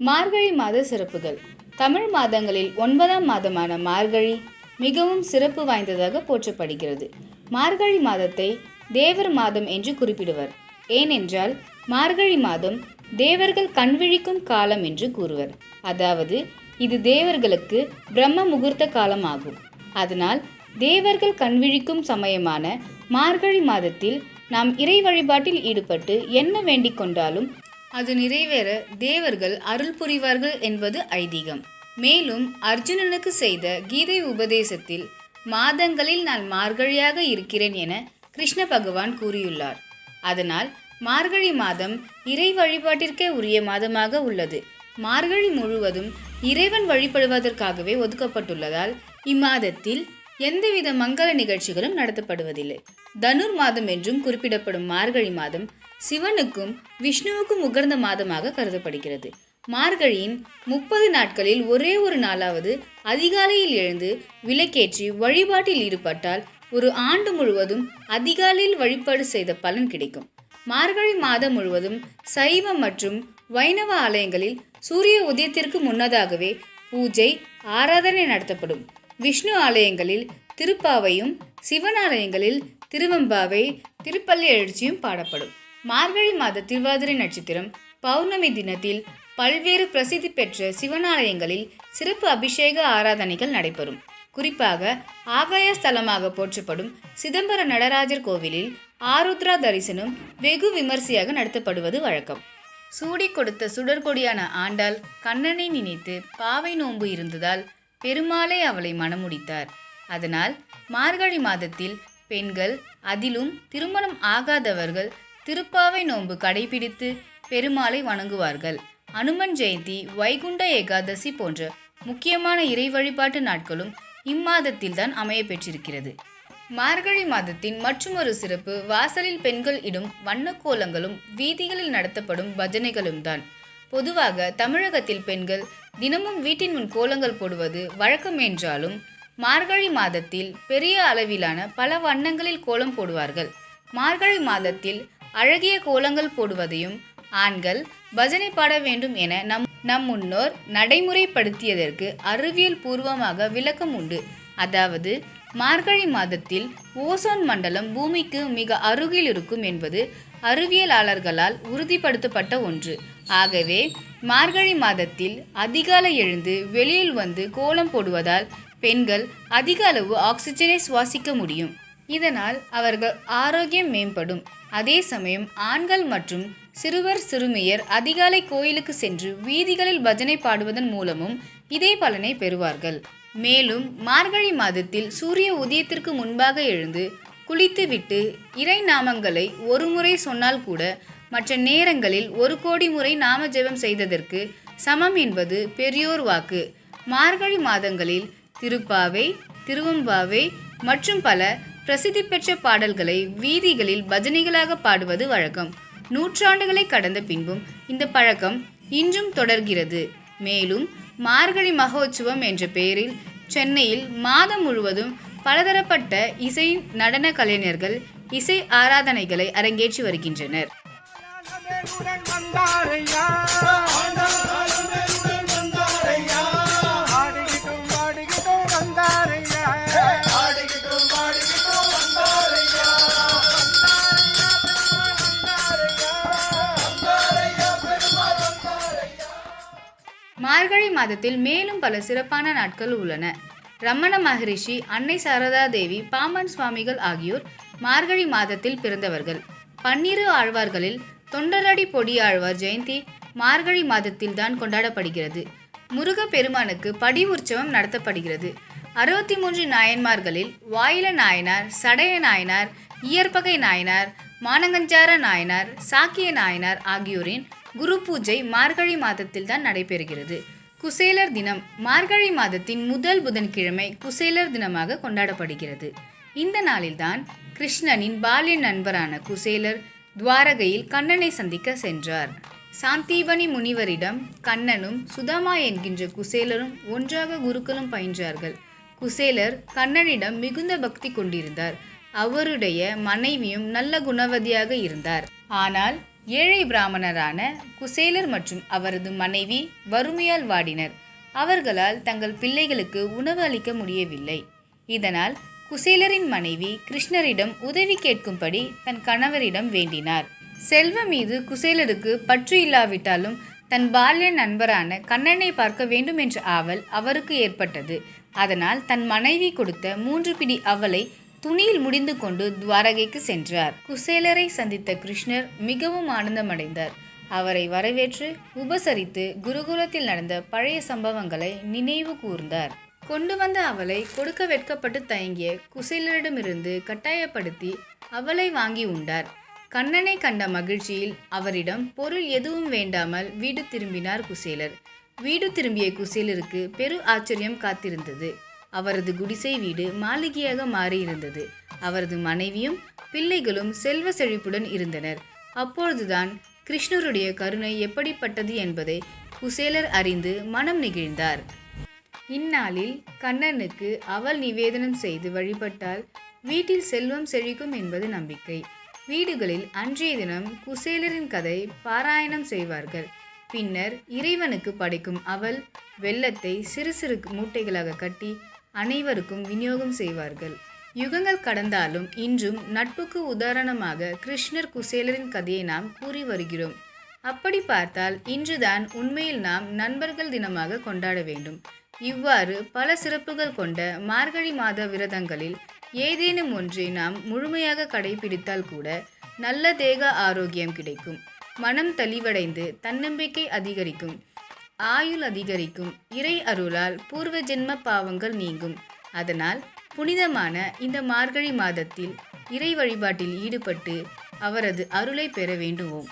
மார்கழி மாத சிறப்புகள். தமிழ் மாதங்களில் ஒன்பதாம் மாதமான மார்கழி மிகவும் சிறப்பு வாய்ந்ததாக போற்றப்படுகிறது. மார்கழி மாதத்தை தேவர் மாதம் என்று குறிப்பிடுவர். ஏனென்றால் மார்கழி மாதம் தேவர்கள் கண்விழிக்கும் காலம் என்று கூறுவர். அதாவது இது தேவர்களுக்கு பிரம்ம முகூர்த்த காலம் ஆகும் அதனால் தேவர்கள் கண்விழிக்கும் சமயமான மார்கழி மாதத்தில் நாம் இறை வழிபாட்டில் ஈடுபட்டு என்ன வேண்டிக் கொண்டாலும் அது நிறைவேற தேவர்கள் அருள் புரிவார்கள் என்பது ஐதீகம். மேலும் அர்ஜுனனுக்கு செய்த கீதை உபதேசத்தில் மாதங்களில் நான் மார்கழியாக இருக்கிறேன் என கிருஷ்ண பகவான் கூறியுள்ளார். அதனால் மார்கழி மாதம் இறை வழிபாட்டிற்கே உரிய மாதமாக உள்ளது. மார்கழி முழுவதும் இறைவன் வழிபடுவதற்காகவே ஒதுக்கப்பட்டுள்ளதால் இம்மாதத்தில் எந்தவித மங்கள நிகழ்ச்சிகளும் நடத்தப்படுவதில்லை. தனுர் மாதம் என்றும் குறிப்பிடப்படும் மார்கழி மாதம் சிவனுக்கும் விஷ்ணுவுக்கும் உகர்ந்த மாதமாக கருதப்படுகிறது. மார்கழியின் முப்பது நாட்களில் ஒரே ஒரு நாளாவது அதிகாலையில் எழுந்து விளக்கேற்றி வழிபாட்டில் ஈடுபட்டால் ஒரு ஆண்டு முழுவதும் அதிகாலையில் வழிபாடு செய்த பலன் கிடைக்கும். மார்கழி மாதம் முழுவதும் சைவ மற்றும் வைணவ ஆலயங்களில் சூரிய உதயத்திற்கு முன்னதாகவே பூஜை ஆராதனை நடத்தப்படும். விஷ்ணு ஆலயங்களில் திருப்பாவையும் சிவனாலயங்களில் திருவம்பாவை திருப்பள்ளி எழுச்சியும் பாடப்படும். மார்கழி மாத திருவாதிரை நட்சத்திரம் பௌர்ணமி தினத்தில் பல்வேறு பிரசித்தி பெற்ற சிவனாலயங்களில் சிறப்பு அபிஷேக ஆராதனைகள் நடைபெறும். குறிப்பாக ஆகாய ஸ்தலமாக போற்றப்படும் சிதம்பர நடராஜர் கோவிலில் ஆருத்ரா தரிசனம் வெகு விமர்சையாக நடத்தப்படுவது வழக்கம். சூடி கொடுத்த சுடர்கொடியான ஆண்டால் கண்ணனை நினைத்து பாவை நோன்பு இருந்ததால் பெருமாளே அவளை மணமுடித்தார். அதனால் மார்கழி மாதத்தில் பெண்கள் அதிலும் திருமணம் ஆகாதவர்கள் திருப்பாவை நோன்பு கடைபிடித்து பெருமாளை வணங்குவார்கள். அனுமன் ஜெயந்தி வைகுண்ட ஏகாதசி போன்ற முக்கியமான இறை வழிபாட்டு நாட்களும் இம்மாதத்தில்தான் அமைய பெற்றிருக்கிறது மார்கழி மாதத்தின் மற்றுமொரு சிறப்பு வாசலில் பெண்கள் இடும் வண்ணக்கோலங்களும் வீதிகளில் நடத்தப்படும் பஜனைகளும் தான் பொதுவாக தமிழகத்தில் பெண்கள் தினமும் வீட்டின் முன் கோலங்கள் போடுவது வழக்கம் என்றாலும் மார்கழி மாதத்தில் பெரிய அளவிலான பல வண்ணங்களில் கோலம் போடுவார்கள். மார்கழி மாதத்தில் அழகிய கோலங்கள் போடுவதையும் ஆண்கள் பஜனை பாட வேண்டும் என நம் நம் முன்னோர் நடைமுறைப்படுத்தியதற்கு அறிவியல் பூர்வமாக விளக்கம் உண்டு. அதாவது மார்கழி மாதத்தில் ஓசோன் மண்டலம் பூமிக்கு மிக அருகில் இருக்கும் என்பது அறிவியலாளர்களால் உறுதிப்படுத்தப்பட்ட ஒன்று. ஆகவே மார்கழி மாதத்தில் அதிகாலை எழுந்து வெளியில் வந்து கோலம் போடுவதால் பெண்கள் அதிக அளவு ஆக்சிஜனை சுவாசிக்க முடியும். இதனால் அவர்கள் ஆரோக்கியம் மேம்படும். அதே சமயம் ஆண்கள் மற்றும் சிறுவர் சிறுமியர் அதிகாலை கோயிலுக்கு சென்று வீதிகளில் பஜனை பாடுவதன் மூலமும் இதே பலனை பெறுவார்கள். மேலும் மார்கழி மாதத்தில் சூரிய உதயத்திற்கு முன்பாக எழுந்து குளித்துவிட்டு இறை நாமங்களை ஒரு முறை சொன்னால் கூட மற்ற நேரங்களில் ஒரு கோடி முறை நாம ஜெபம் செய்ததற்கு சமம் என்பது பெரியோர் வாக்கு. மார்கழி மாதங்களில் திருப்பாவை திருவம்பாவை மற்றும் பல பிரசித்தி பெற்ற பாடல்களை வீதிகளில் பஜனைகளாக பாடுவது வழக்கம். நூற்றாண்டுகளை கடந்த பின்பும் இந்த பழக்கம் இன்றும் தொடர்கிறது. மேலும் மார்கழி மகோத்சவம் என்ற பெயரில் சென்னையில் மாதம் முழுவதும் பலதரப்பட்ட இசை நடன கலைஞர்கள் இசை ஆராதனைகளை அரங்கேற்றி வருகின்றனர். மார்கழி மாதத்தில் மேலும் பல சிறப்பான நாட்கள் உள்ளன. ரமண மகரிஷி அன்னை சாரதா தேவி பாமன் சுவாமிகள் ஆகியோர் மார்கழி மாதத்தில் பிறந்தவர்கள். பன்னிரு ஆழ்வார்களில் தொண்டரடி பொடி ஆழ்வார் ஜெயந்தி மார்கழி மாதத்தில் தான் கொண்டாடப்படுகிறது. முருக பெருமானுக்கு படி உற்சவம் நடத்தப்படுகிறது. அறுபத்தி மூன்று நாயன்மார்களில் வாயில நாயனார் சடைய நாயனார் இயற்பகை நாயனார் மானங்கஞ்சார நாயனார் சாக்கிய நாயனார் ஆகியோரின் குரு பூஜை மார்கழி மாதத்தில் தான் நடைபெறுகிறது. குசேலர் தினம் மார்கழி மாதத்தின் முதல் புதன்கிழமை குசேலர் தினமாக கொண்டாடப்படுகிறது. இந்த நாளில்தான் கிருஷ்ணனின் பால்ய நண்பரான குசேலர் துவாரகையில் கண்ணனை சந்திக்க சென்றார். சாந்தீபனி முனிவரிடம் கண்ணனும் சுதாமா என்கின்ற குசேலரும் ஒன்றாக குருக்களும் பயின்றார்கள். குசேலர் கண்ணனிடம் மிகுந்த பக்தி கொண்டிருந்தார். அவருடைய மனைவியும் நல்ல குணவதியாக இருந்தார். ஆனால் ஏழை பிராமணரான குசேலர் மற்றும் அவரது மனைவி வறுமையால் வாடினர். அவர்களால் தங்கள் பிள்ளைகளுக்கு உணவு அளிக்க முடியவில்லை. இதனால் குசேலரின் மனைவி கிருஷ்ணரிடம் உதவி கேட்கும்படி தன் கணவரிடம் வேண்டினார். செல்வம் மீது குசேலருக்கு பற்று இல்லாவிட்டாலும் தன் பால்ய நண்பரான கண்ணனை பார்க்க வேண்டும் என்ற ஆவல் அவருக்கு ஏற்பட்டது. அதனால் தன் மனைவி கொடுத்த மூன்று பிடி அவலை துணியில் முடிந்து கொண்டு துவாரகைக்கு சென்றார். குசேலரை சந்தித்த கிருஷ்ணர் மிகவும் ஆனந்தமடைந்தார். அவரை வரவேற்று உபசரித்து குருகுலத்தில் நடந்த பழைய சம்பவங்களை நினைவு கூர்ந்தார். கொண்டு வந்த அவளை கொடுக்க வெட்கப்பட்டு தயங்கிய குசேலரிடமிருந்து கட்டாயப்படுத்தி அவளை வாங்கி உண்டார். கண்ணனை கண்ட மகிழ்ச்சியில் அவரிடம் பொருள் எதுவும் வேண்டாமல் வீடு திரும்பினார் குசேலர். வீடு திரும்பிய குசேலருக்கு பெரு ஆச்சரியம் காத்திருந்தது. அவரது குடிசை வீடு மாளிகையாக மாறியிருந்தது. அவரது மனைவியும் பிள்ளைகளும் செல்வ செழிப்புடன் இருந்தனர். அப்பொழுதுதான் கிருஷ்ணருடைய கருணை எப்படிப்பட்டது என்பதை குசேலர் அறிந்து மனம் நெகிழ்ந்தார். இந்நாளில் கண்ணனுக்கு அவள் நிவேதனம் செய்து வழிபட்டால் வீட்டில் செல்வம் செழிக்கும் என்பது நம்பிக்கை. வீடுகளில் அன்றைய தினம் குசேலரின் கதை பாராயணம் செய்வார்கள். பின்னர் இறைவனுக்கு படைக்கும் அவள் வெள்ளத்தை சிறு சிறு மூட்டைகளாக கட்டி அனைவருக்கும் விநியோகம் செய்வார்கள். யுகங்கள் கடந்தாலும் இன்றும் நட்புக்கு உதாரணமாக கிருஷ்ணர் குசேலரின் கதையை நாம் கூறி வருகிறோம். அப்படி பார்த்தால் இன்றுதான் உண்மையில் நாம் நண்பர்கள் தினமாக கொண்டாட வேண்டும். இவ்வாறு பல சிறப்புகள் கொண்ட மார்கழி மாத விரதங்களில் ஏதேனும் ஒன்றை நாம் முழுமையாக கடைபிடித்தால் கூட நல்ல தேக ஆரோக்கியம் கிடைக்கும். மனம் தெளிவடைந்து தன்னம்பிக்கை அதிகரிக்கும். ஆயுள் அதிகரிக்கும். இறை அருளால் பூர்வ ஜென்ம பாவங்கள் நீங்கும். அதனால் புனிதமான இந்த மார்கழி மாதத்தில் இறை வழிபாட்டில் ஈடுபட்டு அவரது அருளை பெற வேண்டுவோம்.